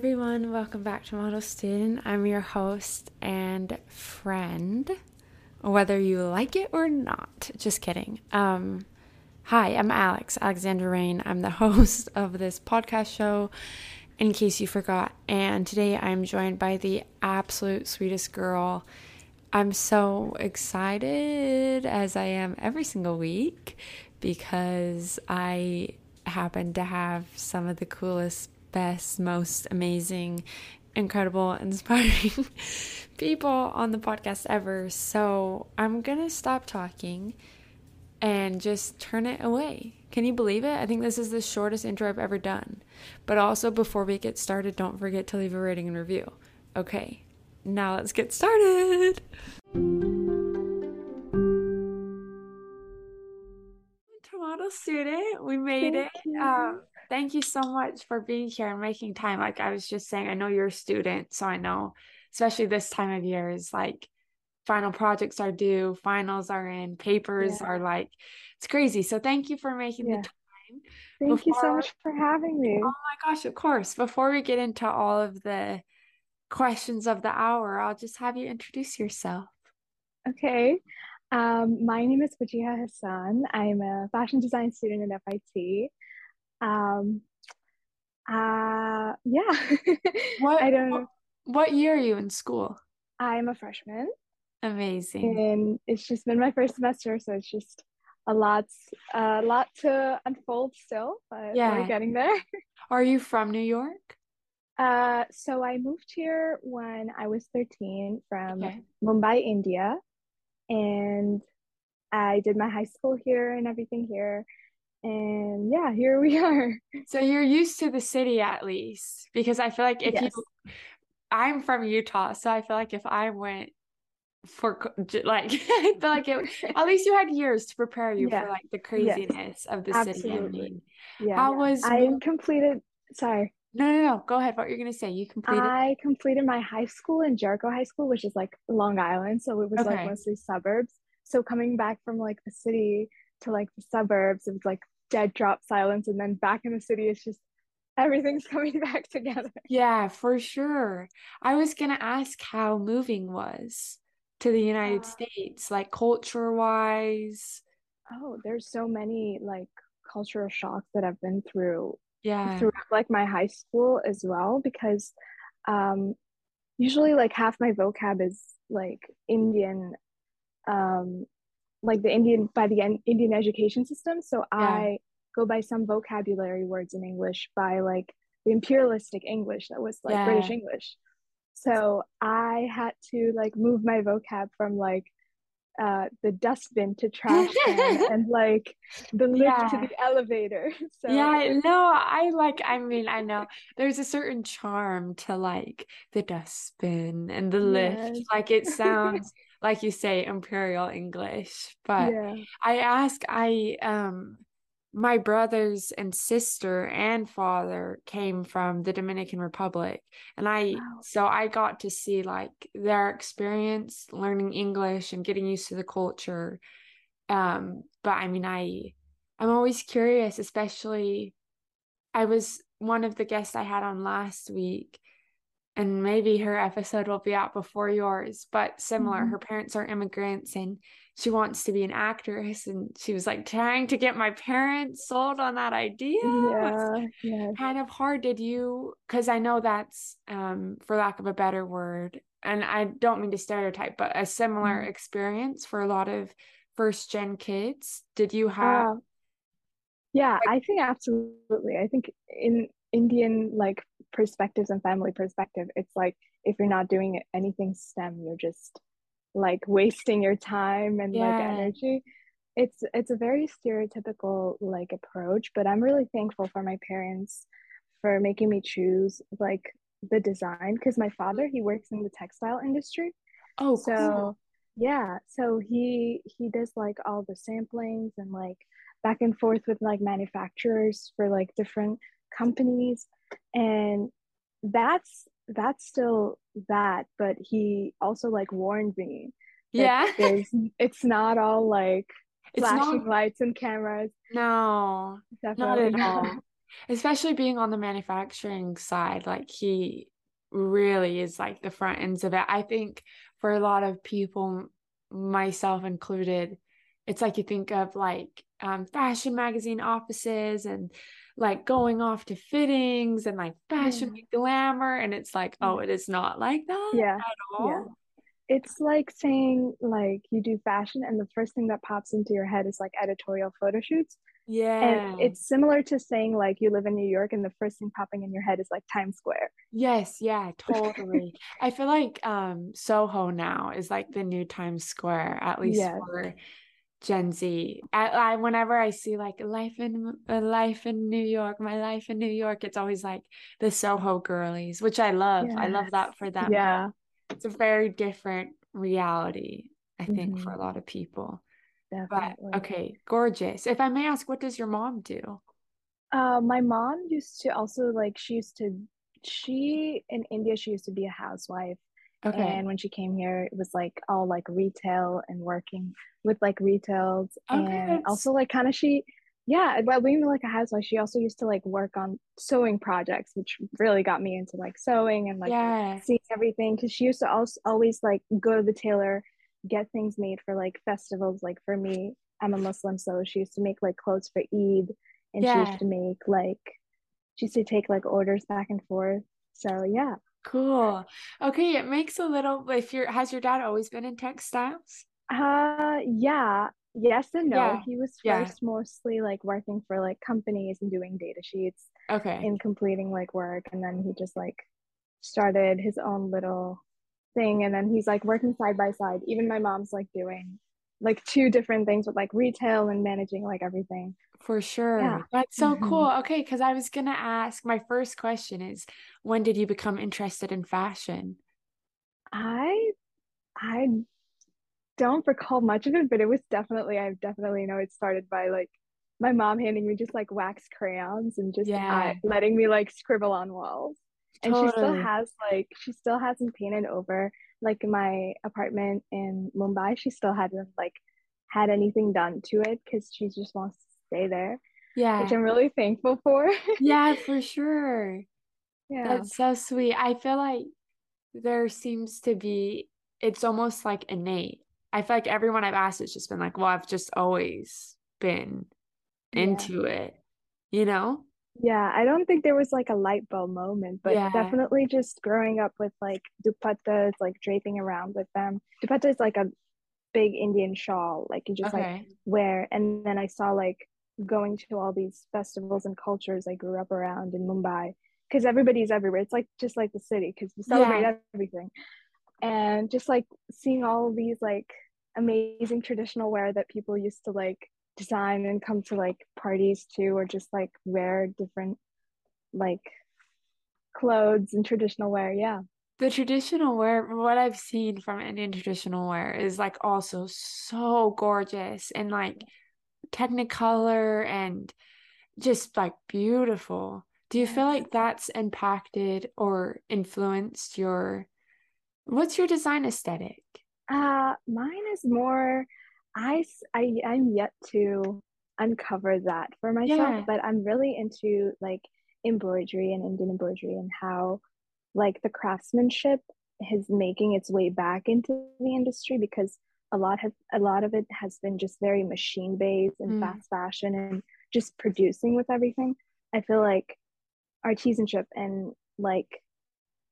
everyone, welcome back to Model Student. I'm your host and friend, whether you like it or not. Just kidding. Um, hi, I'm Alex, Alexandra Rain. I'm the host of this podcast show, in case you forgot. And today I'm joined by the absolute sweetest girl. I'm so excited, as I am every single week, because I happen to have some of the coolest best, most amazing, incredible, inspiring people on the podcast ever. So I'm going to stop talking and just turn it away. Can you believe it? I think this is the shortest intro I've ever done. But also, before we get started, don't forget to leave a rating and review. Okay, now let's get started. Toronto student, we made Thank it. Um, thank you so much for being here and making time. Like I was just saying, I know you're a student, so I know, especially this time of year, is like final projects are due, finals are in, papers yeah. are like, it's crazy. So thank you for making yeah. the time. Thank Before, you so much for having me. Oh my gosh, of course. Before we get into all of the questions of the hour, I'll just have you introduce yourself. Okay. Um, my name is Wajiha Hassan. I'm a fashion design student at FIT. Um, uh, yeah. what, I don't know. What year are you in school? I'm a freshman. Amazing. And it's just been my first semester, so it's just a lot, a lot to unfold still, but yeah. we're getting there. Are you from New York? Uh, so I moved here when I was 13 from okay. Mumbai, India, and I did my high school here and everything here and yeah here we are so you're used to the city at least because i feel like if yes. you i'm from utah so i feel like if i went for like i feel like it at least you had years to prepare you yeah. for like the craziness yes. of the Absolutely. city i mean yeah how was i completed sorry no no no go ahead what you're gonna say you completed i completed my high school in jericho high school which is like long island so it was okay. like mostly suburbs so coming back from like the city to like the suburbs it was like dead drop silence and then back in the city it's just everything's coming back together. Yeah for sure. I was gonna ask how moving was to the united uh, states like culture wise oh there's so many like cultural shocks that i've been through yeah. throughout like my high school as well because um usually like half my vocab is like indian um like the Indian by the Indian education system. So yeah. I go by some vocabulary words in English by like the imperialistic English that was like yeah. British English. So I had to like move my vocab from like uh the dustbin to trash and like the lift yeah. to the elevator. So Yeah, no, I like I mean I know there's a certain charm to like the dustbin and the lift. Yes. Like it sounds like you say imperial english but yeah. i ask i um my brothers and sister and father came from the Dominican Republic and I wow. so I got to see like their experience learning English and getting used to the culture um but I mean I I'm always curious especially I was one of the guests I had on last week and maybe her episode will be out before yours, but similar. Mm-hmm. Her parents are immigrants and she wants to be an actress. And she was like trying to get my parents sold on that idea. Yeah. yeah. Kind of hard. Did you, because I know that's, um, for lack of a better word, and I don't mean to stereotype, but a similar mm-hmm. experience for a lot of first gen kids. Did you have? Uh, yeah, like, I think absolutely. I think in Indian like perspectives and family perspective, it's like if you're not doing anything STEM, you're just like wasting your time and yeah. like energy. It's it's a very stereotypical like approach, but I'm really thankful for my parents for making me choose like the design because my father he works in the textile industry. Oh, so cool. yeah, so he he does like all the samplings and like back and forth with like manufacturers for like different companies and that's that's still that but he also like warned me yeah. it's not all like flashing not, lights and cameras. No. Definitely not at all. especially being on the manufacturing side, like he really is like the front ends of it. I think for a lot of people, myself included, it's like you think of like um, fashion magazine offices and like going off to fittings and like fashion Yeah. glamour. And it's like, oh, it is not like that Yeah. at Yeah. It's like saying like you do fashion and the first thing that pops into your head is like editorial photo shoots. Yeah. And it's similar to saying like you live in New York and the first thing popping in your head is like Times Square. Yes, yeah, totally. I feel like um Soho now is like the new Times Square, at least Yes. for Gen Z. I, I whenever I see like life in a life in New York, my life in New York, it's always like the Soho girlies, which I love. I love that for them, Yeah. it's a very different reality, I think, for a hmm lot of people. But Definitely. okay, gorgeous. If I may ask, what does your mom do? Uh, my mom used to also like she used to she in India she used to be a housewife Okay. and when she came here it was like all like retail and working with like retails Okay, and that's also like kind of she yeah while being like a housewife she also used to like work on sewing projects which really got me into like sewing and like yeah, seeing everything because she used to also always like go to the tailor get things made for like festivals like for me I'm a Muslim so she used to make like clothes for Eid and she used to make like she used to take like orders back and forth. So yeah. Cool. Okay, it makes a little, if your has your dad always been in textiles? Uh yeah. Yes and no. Yeah. He was Yeah. first mostly like working for like companies and doing data sheets Okay. and completing like work and then he just like started his own little thing and then he's like working side by side. Even my mom's like doing like two different things with like retail and managing like everything. For sure. Yeah. That's so hmm cool. Okay, because I was gonna ask, my first question is, when did you become interested in fashion? I I don't recall much of it, but it was definitely, I definitely know it started by like my mom handing me just like wax crayons and just I Yeah, letting me like scribble on walls. And she still has like she still hasn't painted over like my apartment in Mumbai. She still hasn't like had anything done to it because she just wants to stay there, yeah which I'm really thankful for. Yeah, for sure. Yeah. That's so sweet. I feel like there seems to be, it's almost like innate. I feel like everyone I've asked has just been like, well, I've just always been Yeah. into it, you know? Yeah, I don't think there was like a light bulb moment, but Yeah. definitely just growing up with like dupattas, like draping around with them. Dupatta is like a big Indian shawl, like you just like wear. And then I saw like going to all these festivals and cultures I grew up around in Mumbai because everybody's everywhere. It's like just like the city because we celebrate Yeah. everything. And just like seeing all these like amazing traditional wear that people used to like design and come to like parties too, or just like wear different like clothes and traditional wear. Yeah. The traditional wear, what I've seen from Indian traditional wear is like also so gorgeous and like Technicolor and just like beautiful. Do you feel like that's impacted or influenced your, what's your design aesthetic? Uh, mine is more, I, I, I'm yet to uncover that for myself, Yeah. but I'm really into like embroidery and Indian embroidery and how like the craftsmanship is making its way back into the industry because a lot have a lot of it has been just very machine based and Mm, fast fashion and just producing with everything. I feel like artisanship and like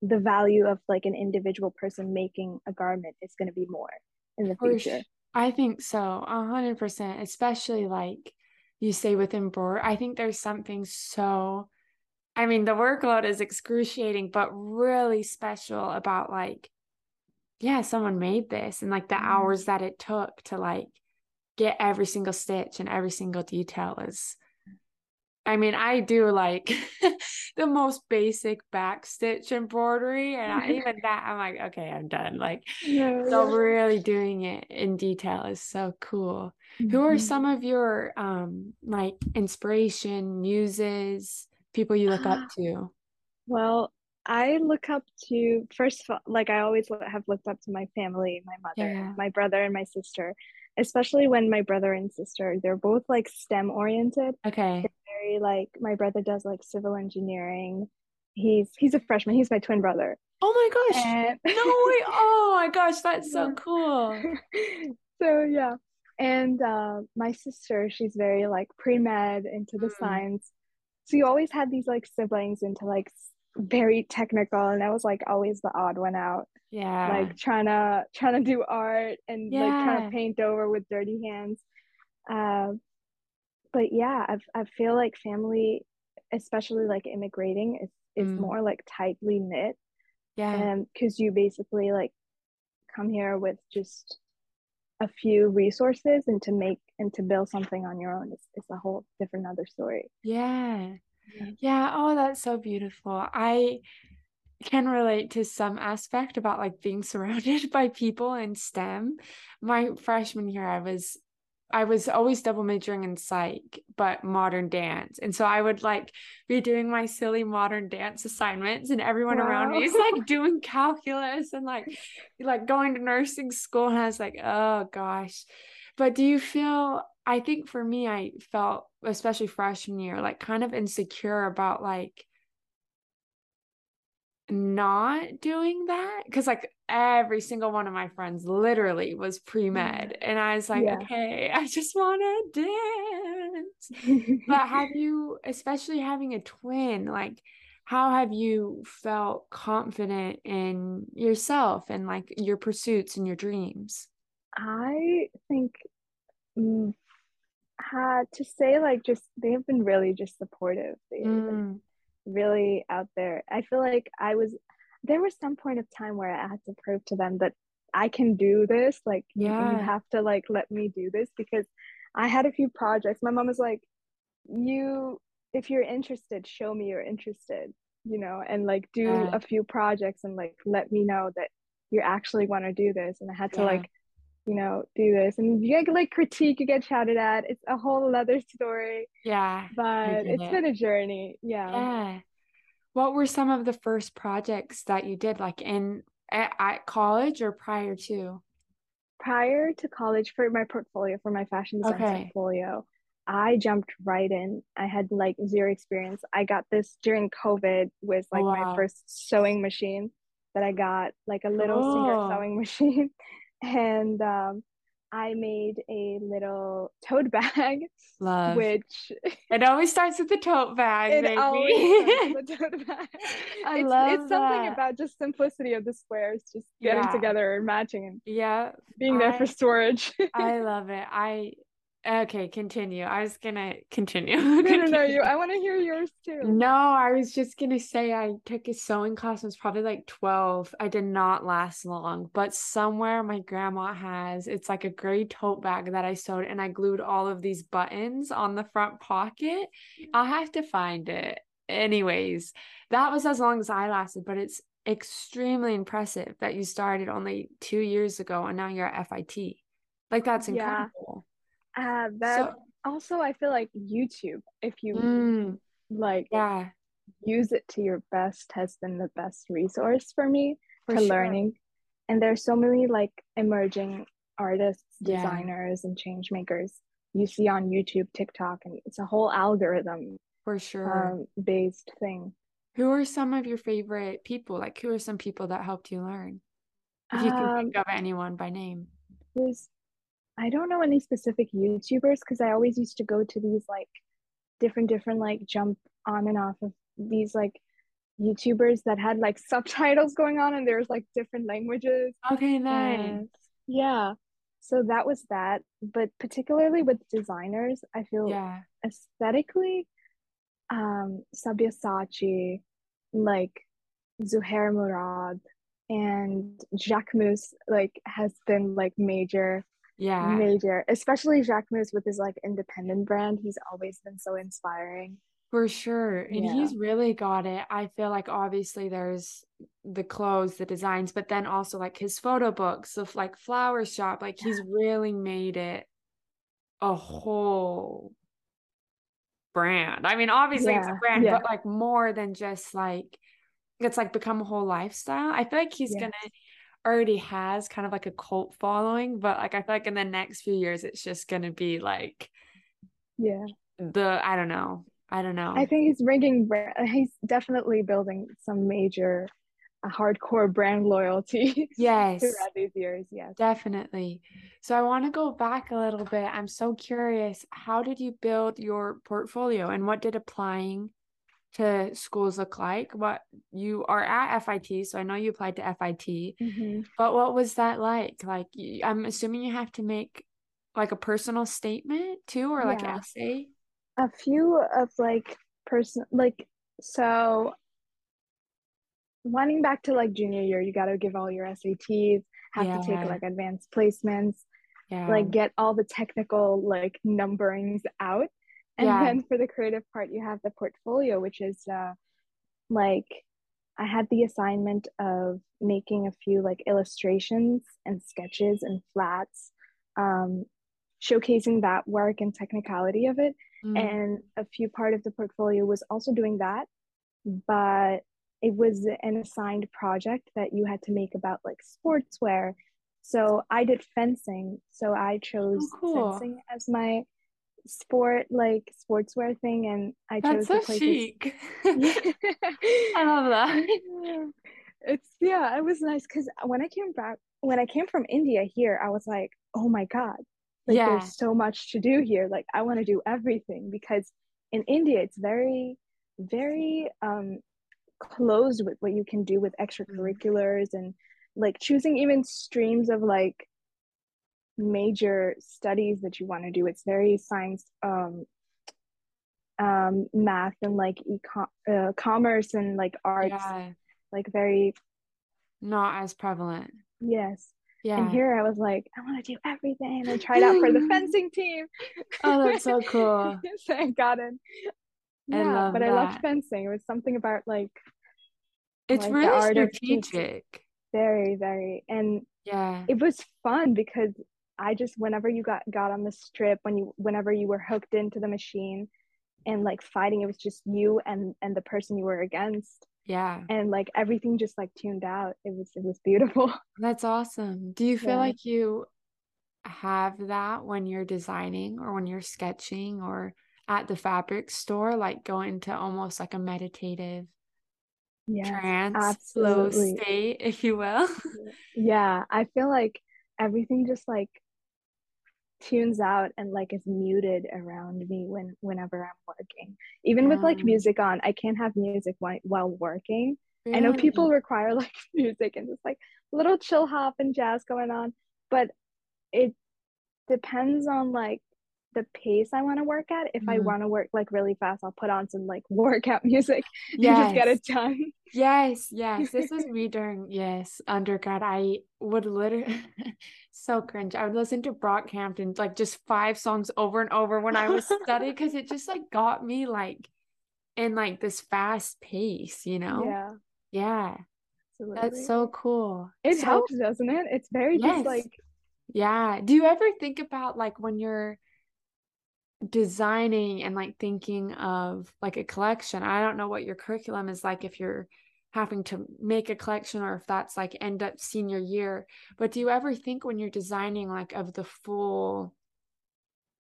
the value of like an individual person making a garment is going to be more in the future. I think so, a hundred percent, especially like you say with embroidery. I think there's something so I mean, the workload is excruciating, but really special about like, yeah, someone made this and like the Yeah. hours that it took to like get every single stitch and every single detail is, I mean, I do like the most basic back stitch embroidery, and I, even that, I'm like, okay, I'm done. Like, No, so yeah. really doing it in detail is so cool. Who are Mhm. some of your um like inspiration, muses, people you look up to? Well, I look up to first of all, like I always have looked up to my family, my mother, Yeah. my brother, and my sister, especially when my brother and sister, they're both like STEM oriented. Okay. Very like my brother does like civil engineering. He's he's a freshman. He's my twin brother. Oh my gosh. And... no way. Oh my gosh, that's so cool. so yeah. And uh, my sister, she's very like pre-med into the mm. science. So you always had these like siblings into like very technical and I was like always the odd one out. Yeah. Like trying to trying to do art and yeah. like trying to paint over with dirty hands. Uh, but yeah, I've, I feel like family, especially like immigrating, is is mm. more like tightly knit. Yeah. And because you basically like come here with just a few resources and to make and to build something on your own is, is a whole different other story. Yeah. yeah. Yeah. Oh, that's so beautiful. I can relate to some aspect about like being surrounded by people in STEM. My freshman year, I was I was always double majoring in psych, but modern dance. And so I would like be doing my silly modern dance assignments and everyone wow. around me is like doing calculus and like like going to nursing school. And I was like, oh gosh. But do you feel I think for me, I felt, especially freshman year, like kind of insecure about like not doing that? Because like every single one of my friends literally was pre-med and i was like yeah. okay i just want to dance. But have you especially having a twin like how have you felt confident in yourself and like your pursuits and your dreams? I think mm, had to say like just they have been really just supportive they, mm. Really out there. I feel like I was there was some point of time where I had to prove to them that I can do this. Like yeah. you, you have to like let me do this because I had a few projects. My mom was like, You if you're interested, show me you're interested, you know, and like do yeah. a few projects and like let me know that you actually want to do this. And I had to yeah. like you know, do this. And you get like critique, you get shouted at. It's a whole other story. Yeah. But it's it. been a journey. Yeah. Yeah. What were some of the first projects that you did, like in at, at college or prior to? Prior to college, for my portfolio, for my fashion design okay. portfolio, I jumped right in. I had like zero experience. I got this during COVID with like wow. my first sewing machine that I got, like a little oh. Singer sewing machine and um, I made a little tote bag. Love. Which it always starts with the tote bag. It baby. always starts with the tote bag. I it's, love It's something that. about just simplicity of the squares, just getting yeah. together and matching and yeah, being there I, for storage. I love it. I Okay, continue. I was gonna continue. no, no, no. You. I want to hear yours too. No, I was just gonna say I took a sewing class. I was probably like twelve. I did not last long, but somewhere my grandma has. It's like a gray tote bag that I sewed, and I glued all of these buttons on the front pocket. I'll have to find it. Anyways, that was as long as I lasted, but it's extremely impressive that you started only two years ago and now you're at FIT. Like that's incredible. Yeah. Uh, that so, also, I feel like YouTube, if you mm, like, yeah, use it to your best, has been the best resource for me for, for sure. learning. And there's so many like emerging artists, designers, yeah. and change makers you see on YouTube, TikTok, and it's a whole algorithm for sure um, based thing. Who are some of your favorite people? Like, who are some people that helped you learn? If you can think um, of anyone by name. There's I don't know any specific YouTubers because I always used to go to these like different different like jump on and off of these like YouTubers that had like subtitles going on and there's like different languages. Okay, nice. And, yeah. So that was that. But particularly with designers, I feel yeah. aesthetically, um, Sabyasachi, like Zuhair Murad, and Jacquemus like has been like major yeah. Major especially Jacquemus with his like independent brand. He's always been so inspiring. For sure and yeah. he's really got it. I feel like obviously there's the clothes the designs but then also like his photo books of like flower shop like yeah. he's really made it a whole brand. I mean obviously yeah. it's a brand but like more than just like it's like become a whole lifestyle. I feel like he's gonna already has kind of like a cult following, but like I feel like in the next few years it's just gonna be like yeah the I don't know I don't know. I think he's bringing, he's definitely building some major uh, hardcore brand loyalty yes throughout these years. Yes, definitely. So I want to go back a little bit. I'm so curious. How did you build your portfolio and what did applying to schools look like? What you are at FIT, so I know you applied to FIT, mm-hmm. but what was that like? Like, I'm assuming you have to make like a personal statement too, or like yeah. essay a few of like person like so running back to like junior year you got to give all your SATs have yeah. to take like advanced placements yeah. like get all the technical like numberings out and yeah. then for the creative part you have the portfolio which is uh like I had the assignment of making a few like illustrations and sketches and flats um showcasing that work and technicality of it mm. and a few part of the portfolio was also doing that but it was an assigned project that you had to make about like sportswear so i did fencing so i chose oh, cool. fencing as my sport like sportswear thing and i That's chose so chic. I love that. It's yeah it was nice because when i came back when i came from india here i was like oh my god like yeah. there's so much to do here. Like i want to do everything because in india it's very very um closed with what you can do with extracurriculars and like choosing even streams of like major studies that you want to do it's very science um um math and like e uh, commerce and like arts yeah. like very not as prevalent yes yeah. And here I was like, I want to do everything. And I tried out for the fencing team. Oh, that's so cool. I got in. Yeah, I but that. I loved fencing. It was something about like it's like really strategic. Very, very. And yeah, it was fun because I just whenever you got got on the strip, when you whenever you were hooked into the machine and like fighting, it was just you and and the person you were against yeah. And like everything just like tuned out. It was it was beautiful. That's awesome. Do you feel yeah. like you have that when you're designing or when you're sketching or at the fabric store, like going to almost like a meditative yes, trance absolutely. flow state, if you will? yeah. I feel like everything just like tunes out and like is muted around me when whenever I'm working. Even with like music on, I can't have music while, while working. Really? I know people require like music and just like little chill hop and jazz going on, but it depends on like the pace I want to work at. If mm. I mm-hmm. want to work like really fast, I'll put on some like workout music yes. and just get it done. Yes, yes. This was me during yes undergrad. I would literally so cringe. I would listen to Brockhampton like just five songs over and over when I was studying because it just like got me like in like this fast pace, you know? Yeah. Yeah. Absolutely. That's so cool. It so, helps, doesn't it? It's very yes. just like yeah. Do you ever think about like when you're designing and like thinking of like a collection? I don't know what your curriculum is like if you're having to make a collection or if that's like end up senior year but do you ever think when you're designing like of the full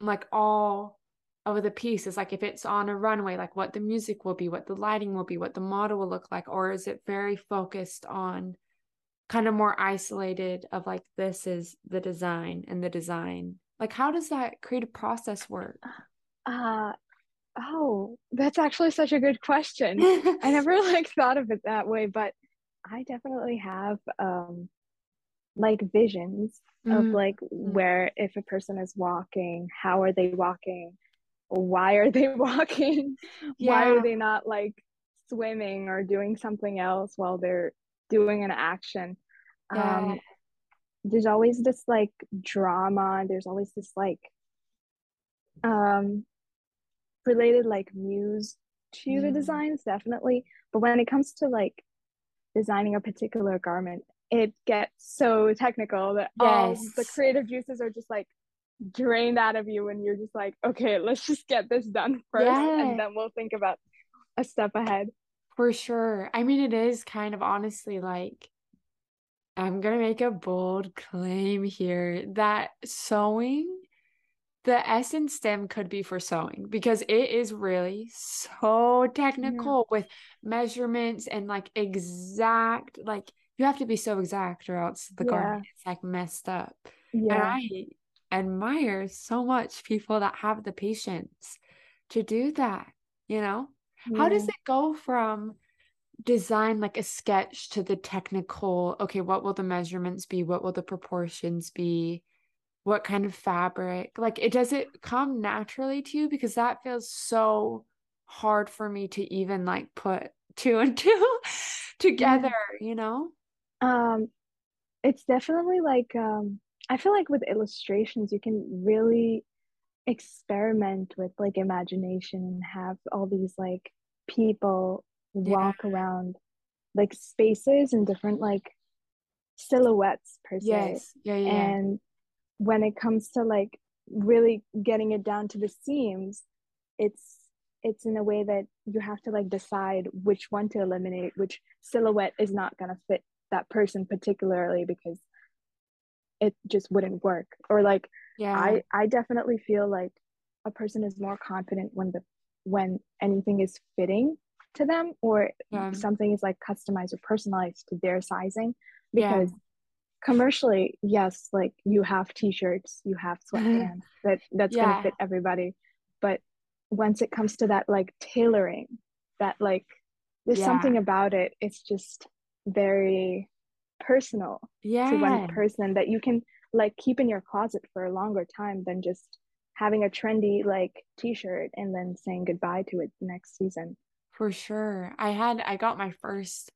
like all of the pieces like if it's on a runway like what the music will be what the lighting will be what the model will look like or is it very focused on kind of more isolated of like this is the design and the design like how does that creative process work uh Oh, that's actually such a good question. I never like thought of it that way, but I definitely have um like visions mm. of like mm. where if a person is walking, how are they walking? Why are they walking? Yeah. Why are they not like swimming or doing something else while they're doing an action? Yeah. Um there's always this like drama, there's always this like um related like muse to mm. the designs definitely but when it comes to like designing a particular garment it gets so technical that yes. all the creative juices are just like drained out of you and you're just like okay let's just get this done first and then we'll think about a step ahead for sure i mean it is kind of honestly like i'm gonna make a bold claim here that sewing the S in STEM could be for sewing because it is really so technical yeah. with measurements and like exact, like you have to be so exact or else the yeah. garment is like messed up. Yeah. And I admire so much people that have the patience to do that, you know? Yeah. How does it go from design like a sketch to the technical, okay, what will the measurements be? What will the proportions be? what kind of fabric like it does it come naturally to you because that feels so hard for me to even like put two and two together you know um it's definitely like um i feel like with illustrations you can really experiment with like imagination and have all these like people walk yeah. around like spaces and different like silhouettes per se yes. yeah, yeah, and when it comes to like really getting it down to the seams it's it's in a way that you have to like decide which one to eliminate which silhouette is not going to fit that person particularly because it just wouldn't work or like yeah i i definitely feel like a person is more confident when the when anything is fitting to them or yeah. something is like customized or personalized to their sizing because yeah commercially yes like you have t-shirts you have sweatpants that that's yeah. gonna fit everybody but once it comes to that like tailoring that like there's something about it it's just very personal yeah. to one person that you can like keep in your closet for a longer time than just having a trendy like t-shirt and then saying goodbye to it next season for sure i had i got my first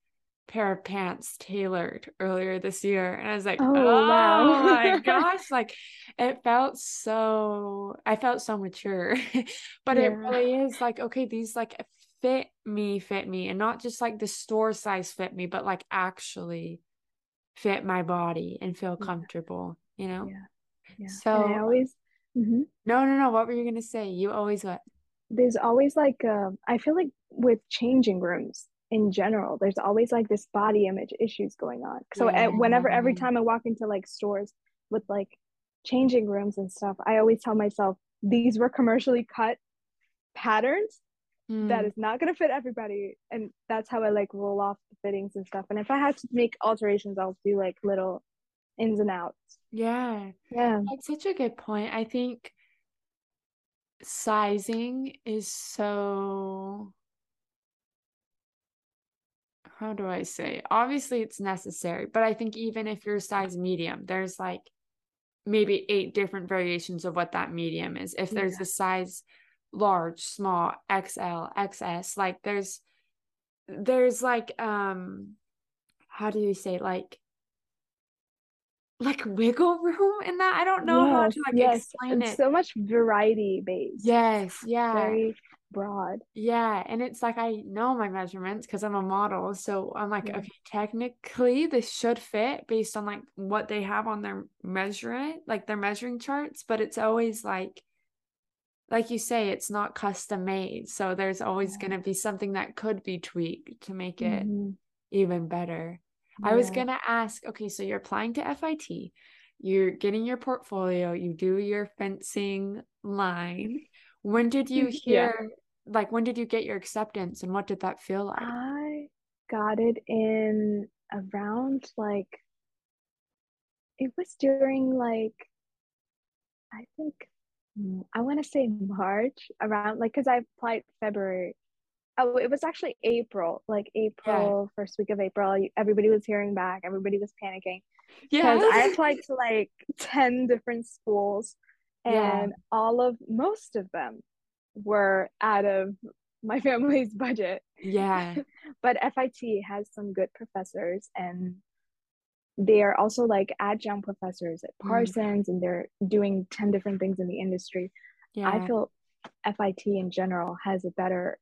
pair of pants tailored earlier this year and i was like oh, oh wow. my gosh like it felt so i felt so mature but yeah. it really is like okay these like fit me fit me and not just like the store size fit me but like actually fit my body and feel comfortable yeah. you know yeah, yeah. so and I always mm-hmm. no no no what were you gonna say you always what there's always like uh, i feel like with changing rooms in general there's always like this body image issues going on. So yeah. whenever every time i walk into like stores with like changing rooms and stuff i always tell myself these were commercially cut patterns mm. that is not going to fit everybody and that's how i like roll off the fittings and stuff and if i had to make alterations i'll do like little ins and outs. Yeah. Yeah. That's such a good point. I think sizing is so how do I say? Obviously, it's necessary, but I think even if you're size medium, there's like maybe eight different variations of what that medium is. If there's yeah. a size large, small, XL, XS, like there's there's like um how do you say like like wiggle room in that. I don't know yes, how to like yes. explain it's it. So much variety based. Yes, yeah. Very broad. Yeah, and it's like I know my measurements because I'm a model, so I'm like, yeah. okay, technically this should fit based on like what they have on their measuring, like their measuring charts, but it's always like like you say, it's not custom made. So there's always yeah. going to be something that could be tweaked to make it mm-hmm. even better. Yeah. I was going to ask okay, so you're applying to FIT, you're getting your portfolio, you do your fencing line. When did you mm-hmm, hear, yeah. like, when did you get your acceptance and what did that feel like? I got it in around like, it was during like, I think, I want to say March around like, because I applied February oh it was actually april like april yeah. first week of april everybody was hearing back everybody was panicking because yeah. i applied to like 10 different schools and yeah. all of most of them were out of my family's budget yeah but fit has some good professors and they are also like adjunct professors at mm. parsons mm. and they're doing 10 different things in the industry yeah. i feel fit in general has a better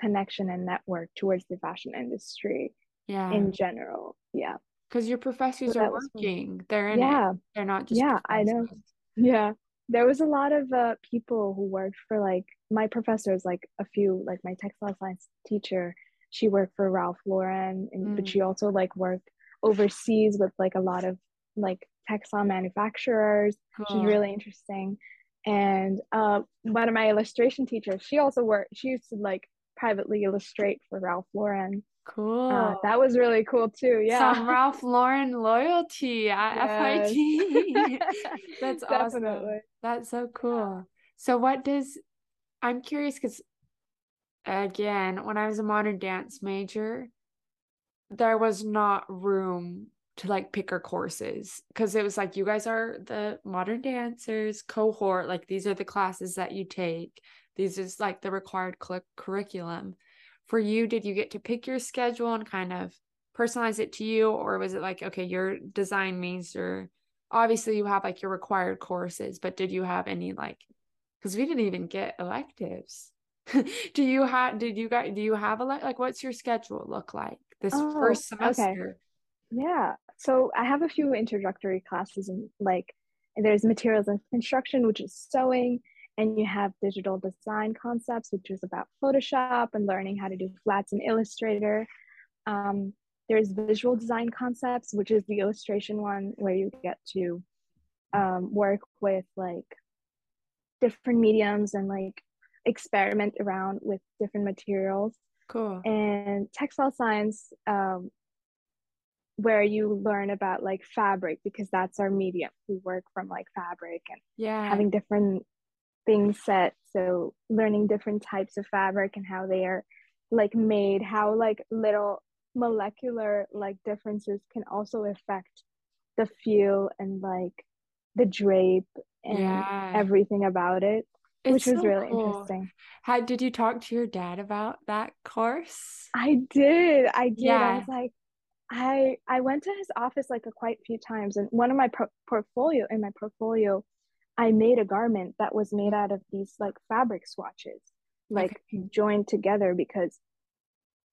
connection and network towards the fashion industry yeah. in general. Yeah. Because your professors so are working. They're in yeah. It. they're not just yeah i know. yeah. There was a lot of uh, people who worked for like my professors like a few like my textile science teacher. She worked for ralph lauren and mm. but she also like worked overseas with like a lot of like textile manufacturers. Cool. which is really interesting. And uh, one of my illustration teachers, she also worked. She used to like privately illustrate for Ralph Lauren. Cool. Uh, that was really cool too. Yeah. Some Ralph Lauren loyalty at Yes. FIT. That's awesome. Definitely. That's so cool. So what does I'm curious because again, when I was a modern dance major, there was not room to like pick our courses because it was like you guys are the modern dancers cohort, like these are the classes that you take. These is like the required cl- curriculum. For you, did you get to pick your schedule and kind of personalize it to you, or was it like, okay, your design major, obviously you have like your required courses, but did you have any like because we didn't even get electives. do you have did you guys do you have a like what's your schedule look like this Oh, first okay. semester? Yeah. So I have a few introductory classes and like and there's materials and construction, which is sewing, and you have digital design concepts, which is about Photoshop and learning how to do flats in Illustrator. Um, there's visual design concepts, which is the illustration one where you get to um, work with like different mediums and like experiment around with different materials Cool. and textile science um, where you learn about like fabric because that's our medium we work from like fabric and Yeah. having different things set so learning different types of fabric and how they are like made how like little molecular like differences can also affect the feel and like the drape and Yeah. everything about it It's which was so really cool. interesting How did you talk to your dad about that course? I did. I did. I was like, I I went to his office like a quite few times, and one of my pro- portfolio in my portfolio, I made a garment that was made out of these like fabric swatches, like joined together because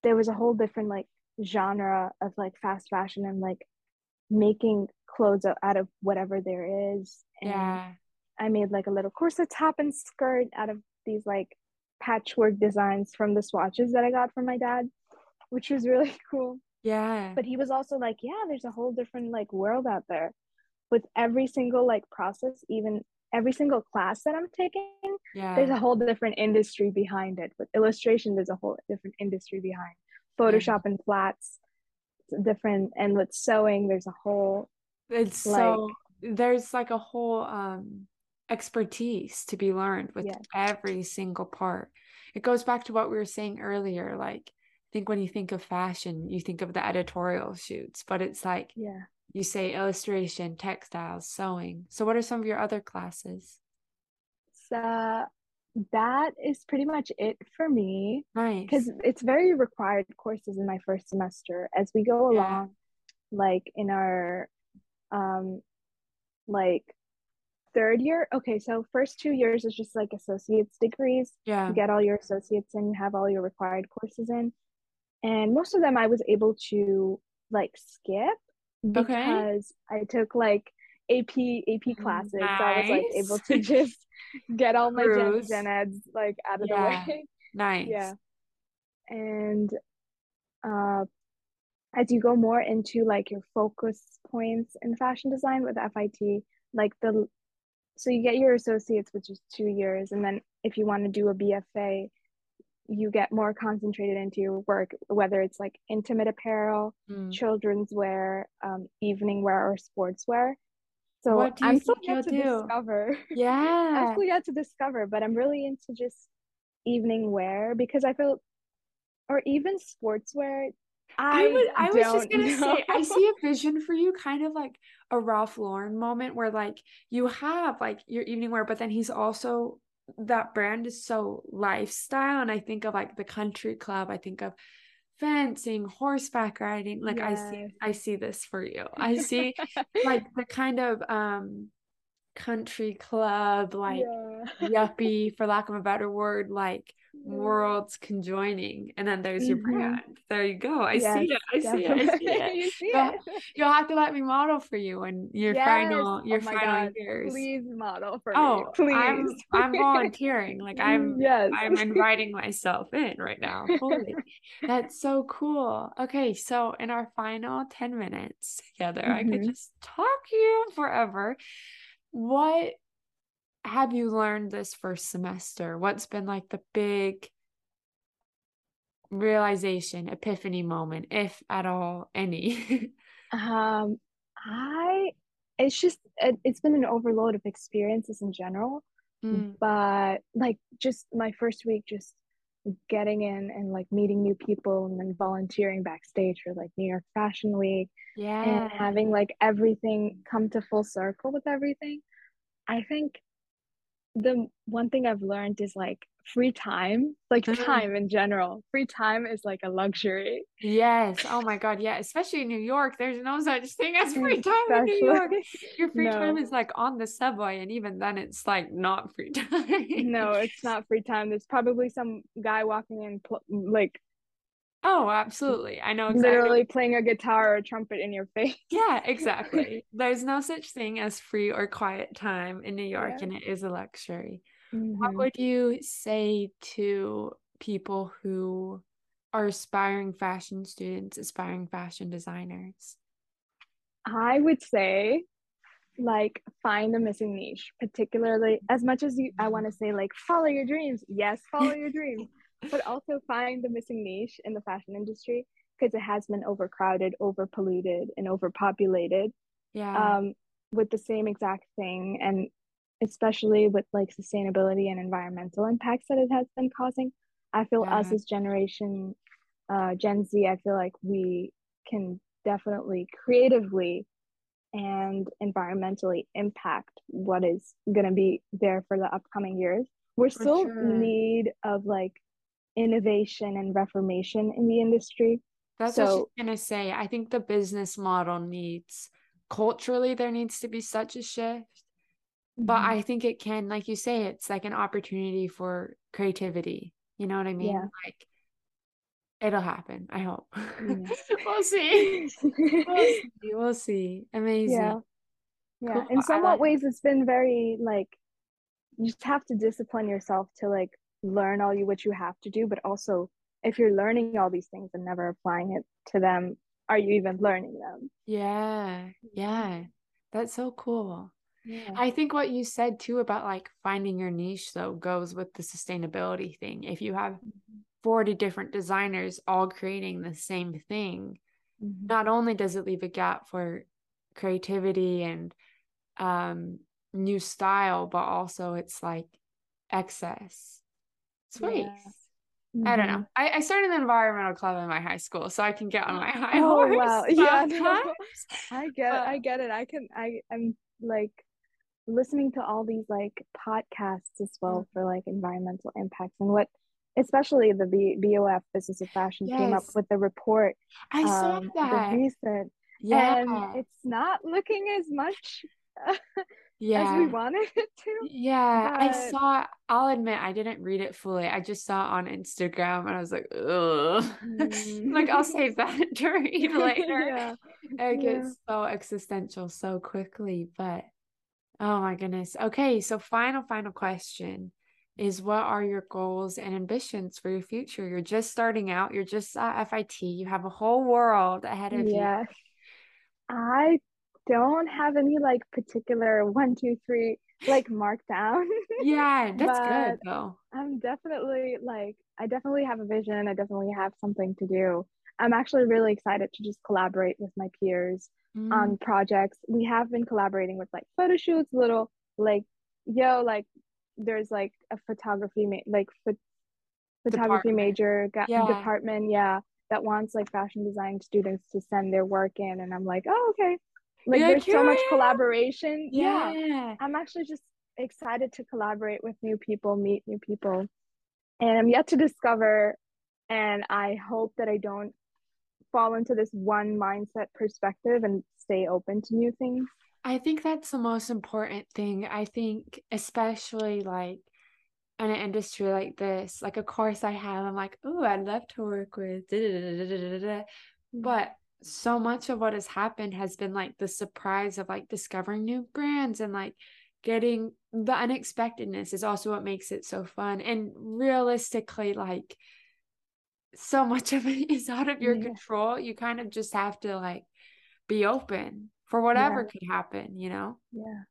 there was a whole different like genre of like fast fashion and like making clothes out of whatever there is. And Yeah. I made like a little corset top and skirt out of these like patchwork designs from the swatches that I got from my dad, which was really cool. Yeah. But he was also like, yeah, there's a whole different like world out there with every single like process, even every single class that I'm taking, there's a whole different industry behind it. With illustration, there's a whole different industry behind Photoshop and flats, it's different. And with sewing, there's a whole It's like so there's like a whole um expertise to be learned with yes, every single part. It goes back to what we were saying earlier. Like, I think when you think of fashion, you think of the editorial shoots, but it's like yeah. You say illustration, textiles, sewing. So, what are some of your other classes? So that is pretty much it for me because it's very required courses in my first semester. As we go Yeah. along, like in our um like third year. Okay, so first two years is just like associate's degrees. Yeah. You get all your associates and you have all your required courses in. And most of them I was able to like skip Okay. because I took like AP AP classes. So I was like able to just get all my gen Cruise. gen eds like out of the way. Nice. Yeah. And uh as you go more into like your focus points in fashion design with FIT, like the so you get your associates, which is two years, and then if you want to do a BFA, you get more concentrated into your work, whether it's like intimate apparel, Mm. children's wear, um, evening wear, or sportswear. So What do I'm still yet to do? discover. Yeah, I'm still yet to discover, but I'm really into just evening wear because I feel, or even sportswear. I I was I was just gonna say, I see a vision for you, kind of like a Ralph Lauren moment where like you have like your evening wear, but then he's also that brand is so lifestyle. And I think of like the country club, I think of fencing, horseback riding. Like I see I see this for you. I see like the kind of um country club, like Yeah. yuppie, for lack of a better word, like. Worlds conjoining. And then there's your hmm brand. There you go. I Yes, see it. I see it. I see it. You see You'll, it. you'll have to let me model for you in your Yes. final Oh your my final God. years. Please model for me. Oh, Please. I'm I'm volunteering. Like I'm Yes. I'm inviting myself in right now. Holy, that's so cool. Okay, so in our final 10 minutes together, I could hmm just talk to you forever. What have you learned this first semester? What's been like the big realization, epiphany moment, if at all any? um, I it's just it, has been an overload of experiences in general. Mm. But like just my first week, just getting in and like meeting new people and then volunteering backstage for like New York Fashion Week. Yeah. And having like everything come to full circle with everything. I think the one thing I've learned is like free time, like mm. time in general. Free time is like a luxury. Yes. Oh my God. Yeah. Especially in New York, there's no such thing as free time Especially, in New York. Your free no. time is like on the subway, and even then, it's like not free time. no, it's not free time. There's probably some guy walking in, like Oh, absolutely. I know exactly. Literally playing a guitar or a trumpet in your face. Yeah, exactly. There's no such thing as free or quiet time in New York, yeah. and it is a luxury. Mm-hmm. What would you say to people who are aspiring fashion students, aspiring fashion designers? I would say like find a missing niche particularly as much as you i want to say like follow your dreams yes follow your dreams but also find the missing niche in the fashion industry because it has been overcrowded, overpolluted, and overpopulated. Yeah. Um, with the same exact thing, and especially with like sustainability and environmental impacts that it has been causing. I feel yeah. us as generation, uh, Gen Z, I feel like we can definitely creatively and environmentally impact what is going to be there for the upcoming years. We're for still sure. need of like innovation and reformation in the industry. That's so, what she's gonna say. I think the business model needs culturally there needs to be such a shift. Mm-hmm. But I think it can, like you say, it's like an opportunity for creativity. You know what I mean? Yeah. Like it'll happen. I hope. Yeah. we'll see. we'll see. We'll see. Amazing. Yeah. Yeah. Cool. In somewhat like- ways, it's been very like you just have to discipline yourself to like learn all you what you have to do but also if you're learning all these things and never applying it to them are you even learning them yeah yeah that's so cool yeah. I think what you said too about like finding your niche though goes with the sustainability thing. If you have mm-hmm. 40 different designers all creating the same thing, mm-hmm. not only does it leave a gap for creativity and um new style, but also it's like excess Sweet. Yeah. I don't know. Mm-hmm. I, I started the environmental club in my high school, so I can get on my high oh, horse. Wow. Yeah, no, I get it. I get it. I can I I'm like listening to all these like podcasts as well mm-hmm. for like environmental impacts and what especially the B- BOF Business of Fashion yes. came up with the report. I um, saw that. The recent. Yeah. And it's not looking as much yeah as we wanted it to yeah but... i saw i'll admit i didn't read it fully. I just saw on instagram and i was like ugh. Mm. like i'll save that to read later. Yeah. it yeah. gets so existential so quickly but oh my goodness. Okay so final final question is what are your goals and ambitions for your future? You're just starting out. You're just at fit you have a whole world ahead of yes. you I don't have any like particular one, two, three like markdown. yeah, that's good though. I'm definitely like I definitely have a vision. I definitely have something to do. I'm actually really excited to just collaborate with my peers mm. on projects. We have been collaborating with like photo shoots, little like yo, like there's like a photography ma- like ph- photography department. major ga- yeah. department, yeah, that wants like fashion design students to send their work in, and I'm like, oh okay, like You're there's curious? so much collaboration yeah. yeah i'm actually just excited to collaborate with new people meet new people and i'm yet to discover and i hope that i don't fall into this one mindset perspective and stay open to new things i think that's the most important thing i think especially like in an industry like this like a course i have i'm like oh i'd love to work with mm. but so much of what has happened has been like the surprise of like discovering new brands and like getting the unexpectedness is also what makes it so fun. And realistically like so much of it is out of your yeah. control. You kind of just have to like be open for whatever yeah. could happen you know? Yeah.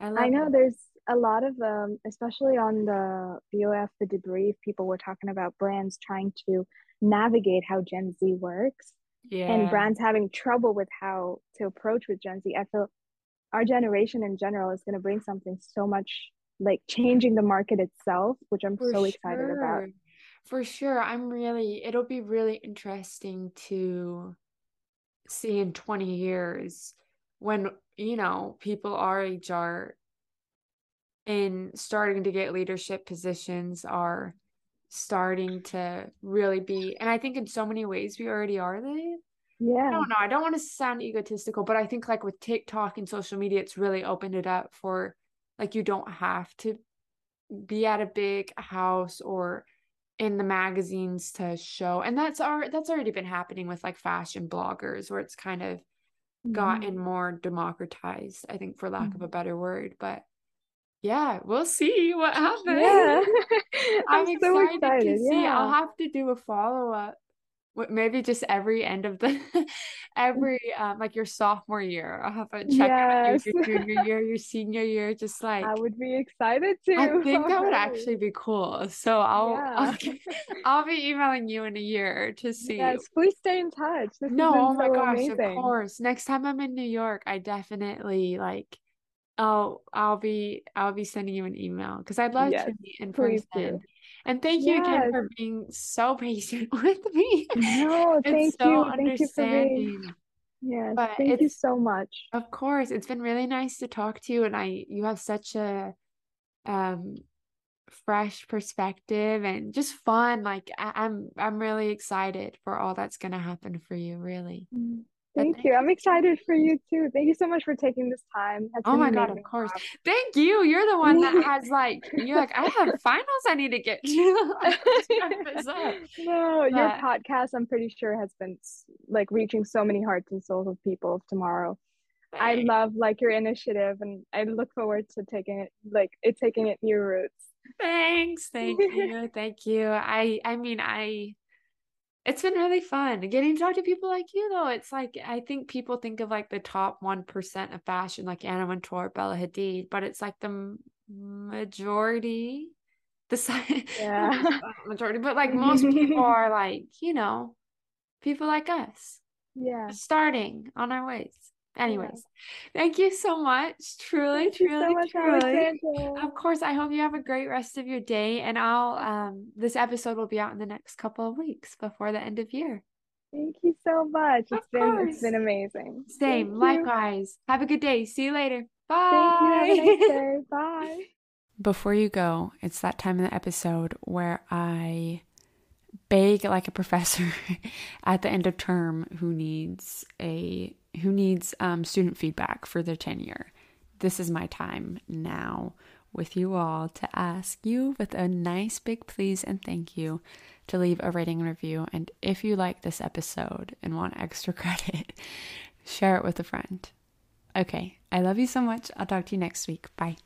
I, I know there's a lot of um, especially on the BOF the debrief, people were talking about brands trying to navigate how Gen Z works, yeah. and brands having trouble with how to approach with Gen Z. I feel our generation in general is going to bring something so much like changing the market itself, which I'm For so excited about. For sure. I'm really, it'll be really interesting to see in 20 years when, you know, people our age are in starting to get leadership positions, are starting to really be, and I think in so many ways we already are there. Yeah. I don't know. I don't want to sound egotistical, but I think like with TikTok and social media, it's really opened it up for like you don't have to be at a big house or in the magazines to show and that's our that's already been happening with like fashion bloggers where it's kind of mm-hmm. gotten more democratized i think for lack mm-hmm. of a mm-hmm. better word but yeah we'll see what happens. Yeah i'm, I'm so excited, excited, to see. I'll have to do a follow-up maybe just every end of the every um like your sophomore year. I'll have a check yes. your junior year your senior year just like i would be excited too. I think that would actually be cool. So i'll yeah. I'll, I'll, be emailing you in a year to see. Yes please stay in touch. This no oh my so gosh amazing. of course. Next time i'm in new york i definitely like Oh, I'll be I'll be sending you an email because I'd love yes, to meet in person. Do. And thank you yes. again for being so patient with me. No, thank so you. Thank you for being. Yes, but thank you so much. Of course, it's been really nice to talk to you, and I you have such a um fresh perspective and just fun. Like I, I'm, I'm really excited for all that's gonna happen for you. Really. Thank you. I'm excited for you too. Thank you so much for taking this time. That's oh my god, of course. Thank you. You're the one that has like you're like, I have finals I need to get to. no, but... your podcast I'm pretty sure has been like reaching so many hearts and souls of people of tomorrow. I love like your initiative and I look forward to taking it like it taking it new routes. Thanks. Thank you. Thank you. I I mean I it's been really fun. Getting to talk to people like you though it's like i think people think of like the top 1% of fashion like anna wintour bella hadid but it's like the majority the side yeah. majority but like most people are like you know people like us. Yeah. Starting on our ways Anyways, yeah. thank you so much. Truly, thank truly, so much, truly. Of course, I hope you have a great rest of your day. And I'll um this episode will be out in the next couple of weeks before the end of year. Thank you so much. Of it's course. been it's been amazing. Same. Thank Likewise. You. Have a good day. See you later. Bye. Thank you. Have a nice day. Bye. Before you go, it's that time in the episode where I beg like a professor at the end of term who needs a who needs um, student feedback for their tenure. This is my time now with you all to ask you with a nice big please and thank you to leave a rating and review. And if you like this episode and want extra credit, share it with a friend. Okay, I love you so much. I'll talk to you next week. Bye.